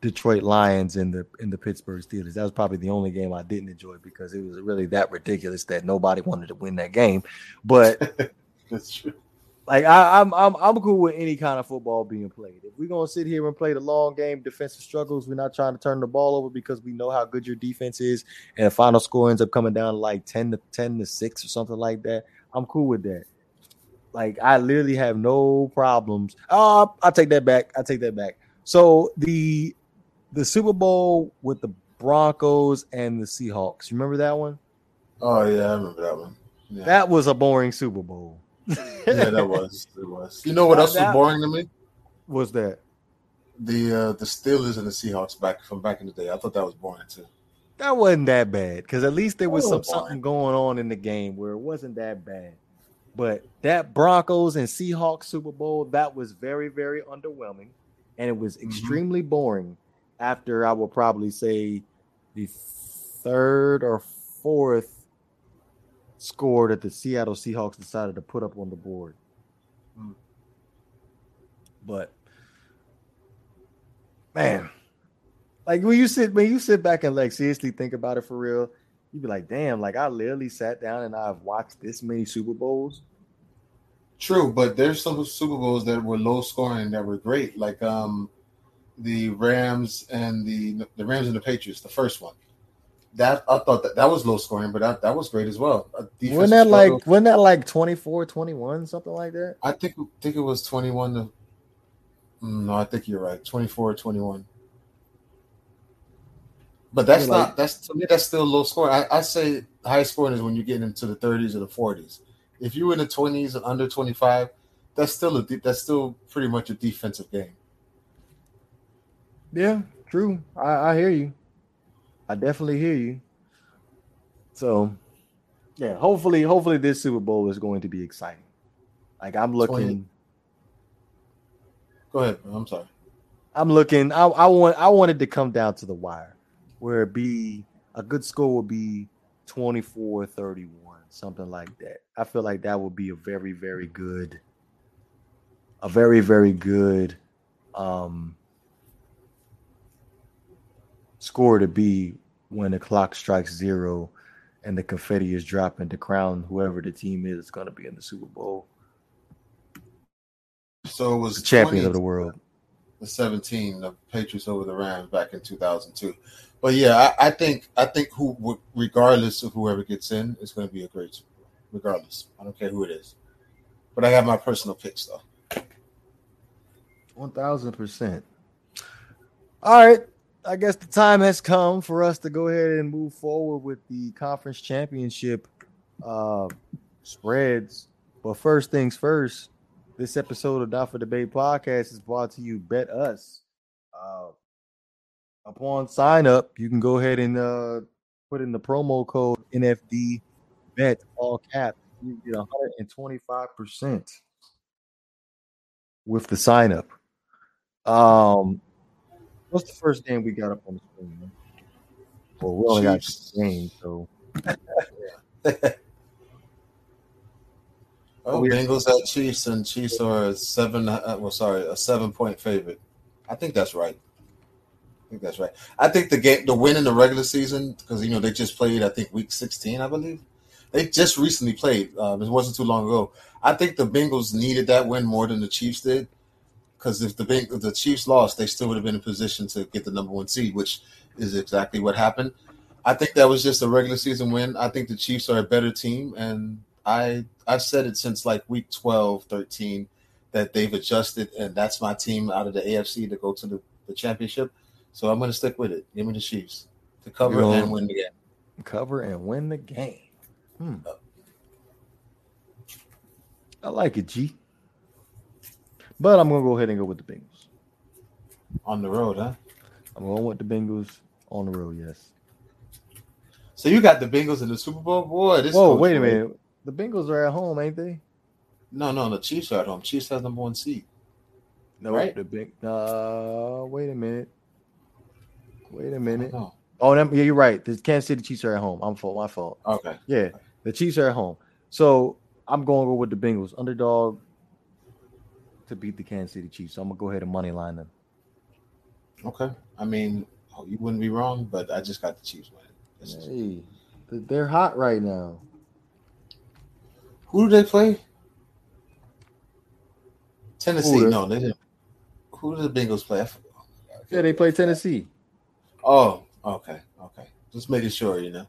Detroit Lions and the in the Pittsburgh Steelers. That was probably the only game I didn't enjoy because it was really that ridiculous that nobody wanted to win that game. But that's true. Like I, am I'm, I'm I'm cool with any kind of football being played. If we're gonna sit here and play the long game, defensive struggles, we're not trying to turn the ball over because we know how good your defense is, and the final score ends up coming down to like ten to ten to six or something like that. I'm cool with that. Like I literally have no problems. Oh, I take that back. I take that back. So the the Super Bowl with the Broncos and the Seahawks. You remember that one? Oh yeah, I remember that one. Yeah. That was a boring Super Bowl. yeah, that was. It was. You know what else was boring to me? Was that? The uh the Steelers and the Seahawks back from back in the day. I thought that was boring too. That wasn't that bad because at least there was some something going on in the game where it wasn't that bad. But that Broncos and Seahawks Super Bowl that was very very underwhelming and it was mm-hmm. extremely mm-hmm. boring after I would probably say the third or fourth score that the Seattle Seahawks decided to put up on the board. Mm. But man, like when you sit when you sit back and like seriously think about it for real, you'd be like, damn, like I literally sat down and I've watched this many Super Bowls True, but there's some Super Bowls that were low scoring that were great, like um the Rams and the the Rams and the Patriots, the first one. That I thought that that was low scoring, but that, that was great as well. Wasn't that like wasn't that like 24, 21, something like that? I think think it was 21 to mm, no, I think you're right. 24 21. But that's not like, that's to me that's still low scoring. I, I say high scoring is when you get into the 30s or the 40s if you were in the twenties and under twenty five, that's still a that's still pretty much a defensive game. Yeah, true. I, I hear you. I definitely hear you. So, yeah, hopefully, hopefully this Super Bowl is going to be exciting. Like I'm looking. 20. Go ahead. I'm sorry. I'm looking. I, I want. I wanted to come down to the wire, where it be a good score would be 24 31 something like that. I feel like that would be a very, very good, a very, very good um, score to be when the clock strikes zero and the confetti is dropping to crown whoever the team is going to be in the Super Bowl. So it was the champion of the world. The 17, the Patriots over the Rams back in 2002. But yeah, I, I, think I think who regardless of whoever gets in, is going to be a great regardless. I don't care who it is. But I have my personal picks though. One thousand percent. All right. I guess the time has come for us to go ahead and move forward with the conference championship uh, spreads. But first things first, this episode of Down for Debate podcast is brought to you BetUS. Uh, upon sign up, you can go ahead and uh, put in the promo code NFD bet all cap. You get 125 percent with the sign up. Um, what's the first game we got up on the screen? Man? Well, we only Chiefs. got game, so. oh, Bengals at Chiefs, and Chiefs are a seven. Uh, well, sorry, a seven-point favorite. I think that's right think that's right. I think the game, the win in the regular season, because you know they just played. I think week sixteen, I believe. They just recently played. Um, it wasn't too long ago. I think the Bengals needed that win more than the Chiefs did, because if the if the Chiefs lost, they still would have been in position to get the number one seed, which is exactly what happened. I think that was just a regular season win. I think the Chiefs are a better team, and I I've said it since like week 12, 13 that they've adjusted, and that's my team out of the AFC to go to the, the championship. So I'm going to stick with it. Give me the Chiefs to cover and win the game. Cover and win the game. Hmm. I like it, G. But I'm gonna go ahead and go with the Bengals. On the road, huh? I'm going with the Bengals on the road, yes. So you got the Bengals in the Super Bowl, boy. This Whoa, wait a minute. The Bengals are at home, ain't they? No, no, the Chiefs are at home. Chiefs has number one seed. No, Right. the big. Uh, wait a minute. Wait a minute. Oh, yeah, you're right. The Kansas City Chiefs are at home. I'm fault. My fault. Okay. Yeah, the Chiefs are at home. So I'm going to go with the Bengals underdog to beat the Kansas City Chiefs. So I'm gonna go ahead and money line them. Okay. I mean, you wouldn't be wrong, but I just got the Chiefs winning. Hey, they're hot right now. Who do they play? Tennessee. Who? No, they didn't. Who do the Bengals play? Yeah, they play Tennessee. Oh, okay, okay. Just making sure, you know.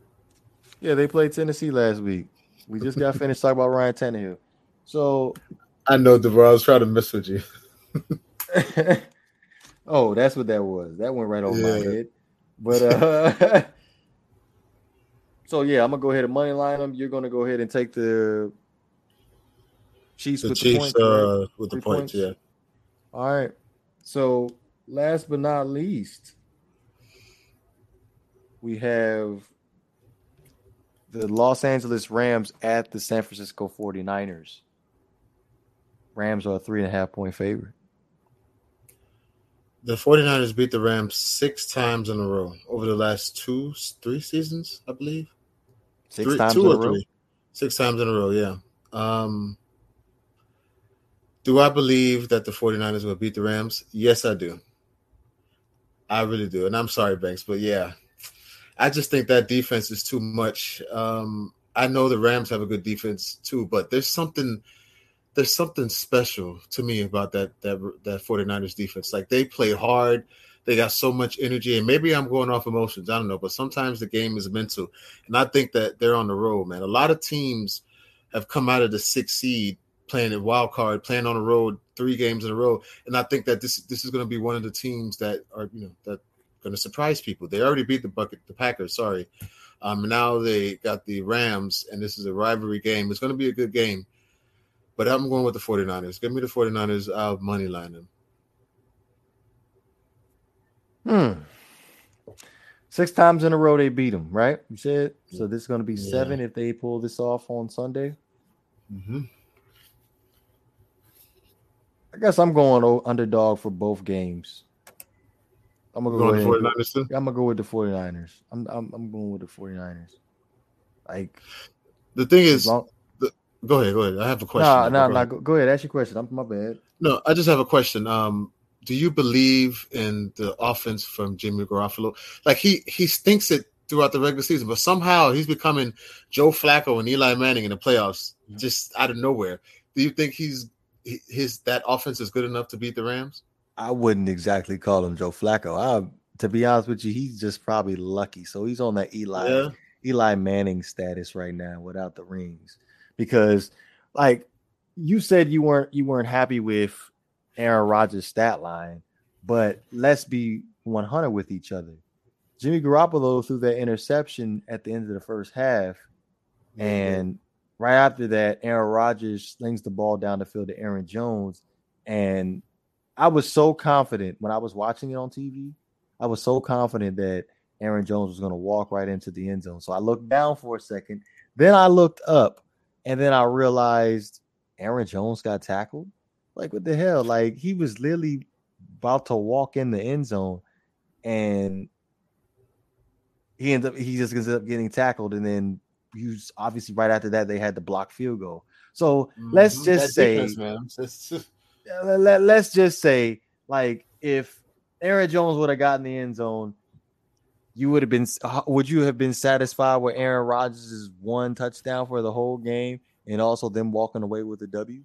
Yeah, they played Tennessee last week. We just got finished talking about Ryan Tannehill. So, I know, DeVar. I was trying to mess with you. oh, that's what that was. That went right over my head. But uh so yeah, I'm gonna go ahead and money line them. You're gonna go ahead and take the Chiefs The with Chiefs the points. uh, with the points, points? yeah. All right. So last but not least, we have the Los Angeles Rams at the San Francisco 49ers. Rams are a three and a half point favorite. The 49ers beat the Rams six times in a row over the last two, three seasons, I believe. Six Three- times two in a row. three. Six times in a row, yeah. Um, do I believe that the 49ers will beat the Rams? Yes, I do. I really do. And I'm sorry, Banks, but yeah. I just think that defense is too much. Um, I know the Rams have a good defense too, but there's something there's something special to me about that that that 49ers defense. Like they play hard. They got so much energy, and maybe I'm going off emotions. I don't know, but sometimes the game is mental, and I think that they're on the road, man. A lot of teams have come out of the sixth seed playing a wild card, playing on the road three games in a row, and I think that this this is going to be one of the teams that are you know that going to surprise people. They already beat the bucket, the Packers. Sorry, um, now they got the Rams, and this is a rivalry game. It's going to be a good game, but I'm going with the 49ers. Give me the 49ers. I'll money line them. Hmm. Six times in a row they beat them, right? You said so. This is going to be Yeah. seven if they pull this off on Sunday. Mm-hmm. I guess I'm going underdog for both games. I'm gonna go Going ahead. to and go- 49ers too. I'm gonna go with the 49ers. I'm I'm, I'm going with the 49ers. Like The thing is, long, go ahead, go ahead. I have a question. nah, Go nah, ahead. nah. Go, go ahead. Ask your question. I'm my bad. No, I just have a question. Um, do you believe in the offense from Jimmy Garoppolo? Like he he stinks it throughout the regular season, but somehow he's becoming Joe Flacco and Eli Manning in the playoffs, just out of nowhere. Do you think he's his that offense is good enough to beat the Rams? I wouldn't exactly call him Joe Flacco. I, to be honest with you, he's just probably lucky. So he's on that Eli Yeah. Eli Manning status right now without the rings, because like you said, you weren't you weren't happy with Aaron Rodgers' stat line, but let's be 100 with each other. Jimmy Garoppolo threw that interception at the end of the first half, mm-hmm. and right after that, Aaron Rodgers slings the ball down the field to Aaron Jones. And I was so confident when I was watching it on TV. I was so confident that Aaron Jones was going to walk right into the end zone. So I looked down for a second. Then I looked up and then I realized Aaron Jones got tackled. Like, what the hell? Like, he was literally about to walk in the end zone and he ended up, he just ended up getting tackled. And then he was obviously right after that, they had the block field goal. So let's Mhm. just say, let, us just say, like, if Aaron Jones would have gotten the end zone, you would have been. Would you have been satisfied with Aaron Rodgers' one touchdown for the whole game, and also them walking away with a W?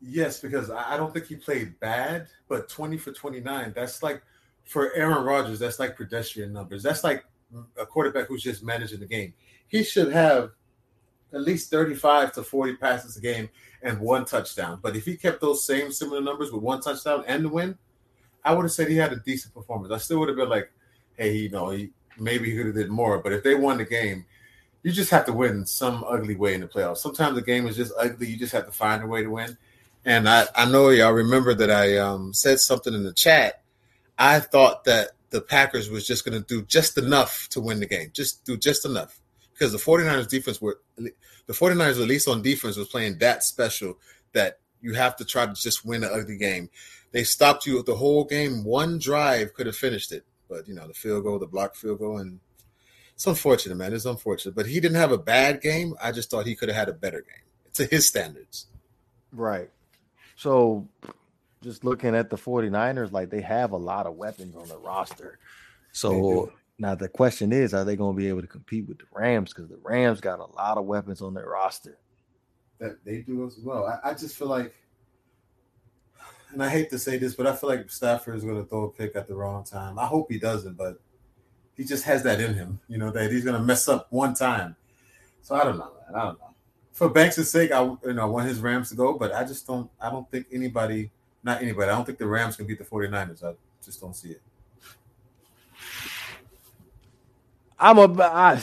Yes, because I don't think he played bad, but 20 for 29, that's like for Aaron Rodgers, that's like pedestrian numbers. That's like a quarterback who's just managing the game. He should have at least 35 to 40 passes a game and one touchdown. But if he kept those same similar numbers with one touchdown and the win, I would have said he had a decent performance. I still would have been like, hey, you know, he maybe he could have did more. But if they won the game, you just have to win some ugly way in the playoffs. Sometimes the game is just ugly. You just have to find a way to win. And I, I know y'all remember that I um, said something in the chat. I thought that the Packers was just going to do just enough to win the game, just do just enough because the 49ers defense were the 49ers at least on defense was playing that special that you have to try to just win an ugly game. They stopped you the whole game. One drive could have finished it, but you know the field goal, the block field goal, and it's unfortunate, man. It's unfortunate, but he didn't have a bad game. I just thought he could have had a better game to his standards. Right. So, just looking at the 49ers, like they have a lot of weapons on the roster. So now the question is, are they going to be able to compete with the Rams? Because the Rams got a lot of weapons on their roster. That they do as well. I, I just feel like, and I hate to say this, but I feel like Stafford is going to throw a pick at the wrong time. I hope he doesn't, but he just has that in him, you know, that he's going to mess up one time. So I don't know, man. I don't know. For Banks' sake, I you know I want his Rams to go, but I just don't. I don't think anybody, not anybody. I don't think the Rams can beat the 49ers. I just don't see it. I'm a. I,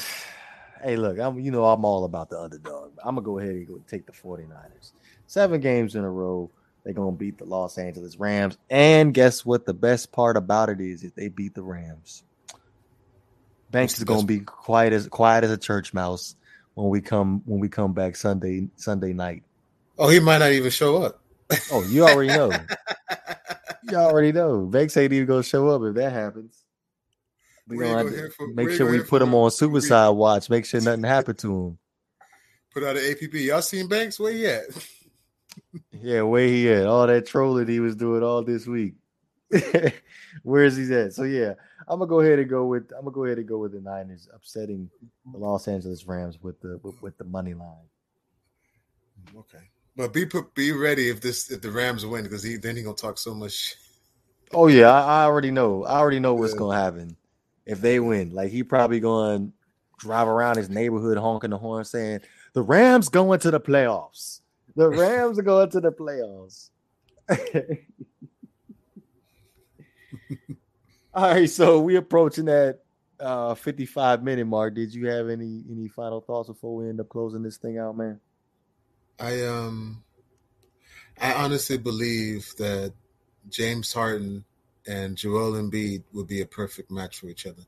hey, look, I'm. You know, I'm all about the underdog. I'm gonna go ahead and go take the 49ers. Seven games in a row, they're gonna beat the Los Angeles Rams. And guess what? The best part about it is if they beat the Rams, Banks is gonna be quiet as quiet as a church mouse when we come when we come back Sunday Sunday night. Oh, he might not even show up. Oh, you already know. you already know. Banks ain't even gonna show up if that happens. We gonna, for, make sure we put him on suicide watch. Make sure nothing happened to him. Put out an APB. Y'all seen Banks? Where he at? yeah, where he at? All that trolling he was doing all this week. Where is he at? So yeah, I'm gonna go ahead and go with I'm gonna go ahead and go with the Niners upsetting the Los Angeles Rams with the with, with the money line. Okay, but be be ready if this if the Rams win because he then he gonna talk so much. Oh yeah, I, I already know. I already know what's gonna happen if they win. Like he probably going drive around his neighborhood honking the horn saying, "The Rams going to the playoffs. The Rams are going to the playoffs." All right, so we approaching that uh 55 minute mark. Did you have any any final thoughts before we end up closing this thing out, man? I um I honestly believe that James Harden and Joel Embiid would be a perfect match for each other.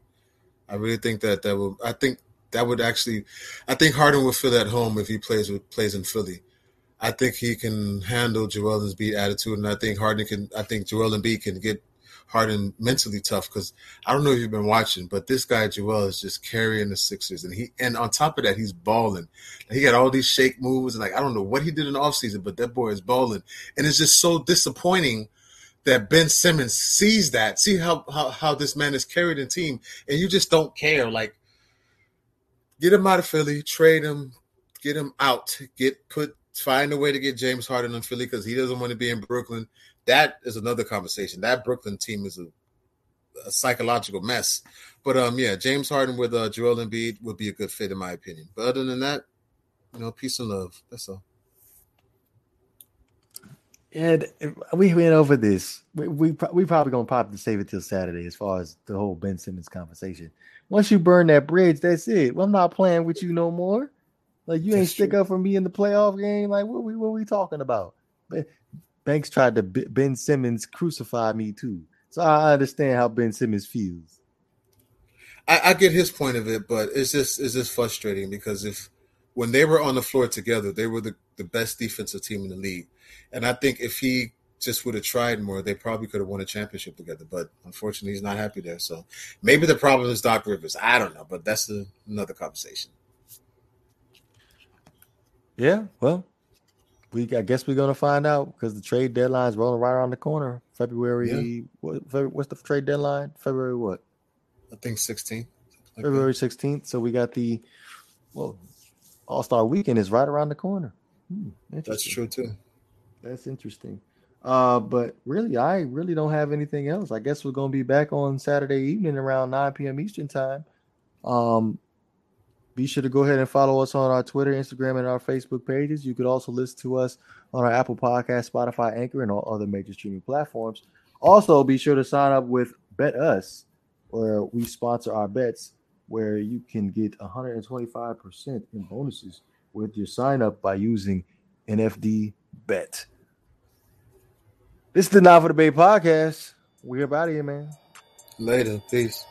I really think that that will. I think that would actually. I think Harden would feel at home if he plays with plays in Philly. I think he can handle Joel Embiid attitude, and I think Harden can. I think Joel Embiid can get Harden mentally tough because I don't know if you've been watching, but this guy Joel is just carrying the Sixers, and he and on top of that, he's balling. He got all these shake moves, and like I don't know what he did in the offseason, but that boy is balling, and it's just so disappointing that Ben Simmons sees that, see how, how how this man is carried in team, and you just don't care. Like, get him out of Philly, trade him, get him out, get put find a way to get James Harden in Philly because he doesn't want to be in Brooklyn. That is another conversation. That Brooklyn team is a, a psychological mess. But um, yeah, James Harden with uh, Joel Embiid would be a good fit in my opinion. But other than that, you know, peace and love. That's all. And we went over this. We we, we probably gonna pop to save it till Saturday as far as the whole Ben Simmons conversation. Once you burn that bridge, that's it. Well, I'm not playing with you no more. Like you that's ain't stick true. up for me in the playoff game. Like what we what we talking about? But Banks tried to Ben Simmons crucify me too, so I understand how Ben Simmons feels. I, I get his point of it, but it's just it's just frustrating because if when they were on the floor together, they were the, the best defensive team in the league. And I think if he just would have tried more, they probably could have won a championship together. But unfortunately, he's not happy there. So maybe the problem is Doc Rivers. I don't know, but that's a, another conversation. Yeah, well, we I guess we're gonna find out because the trade deadline is rolling right around the corner. February. Yeah. What, what's the trade deadline? February what? I think 16th. Like February sixteenth. So we got the well, All Star Weekend is right around the corner. Hmm, That's true too. That's interesting. Uh, but really, I really don't have anything else. I guess we're gonna be back on Saturday evening around 9 p.m. Eastern time. Um, be sure to go ahead and follow us on our Twitter, Instagram, and our Facebook pages. You could also listen to us on our Apple Podcast, Spotify, Anchor, and all other major streaming platforms. Also, be sure to sign up with BetUS, where we sponsor our bets where you can get 125% in bonuses with your sign up by using NFD Bet. This is the Not for Debate podcast. We're about here, man. Later. Peace.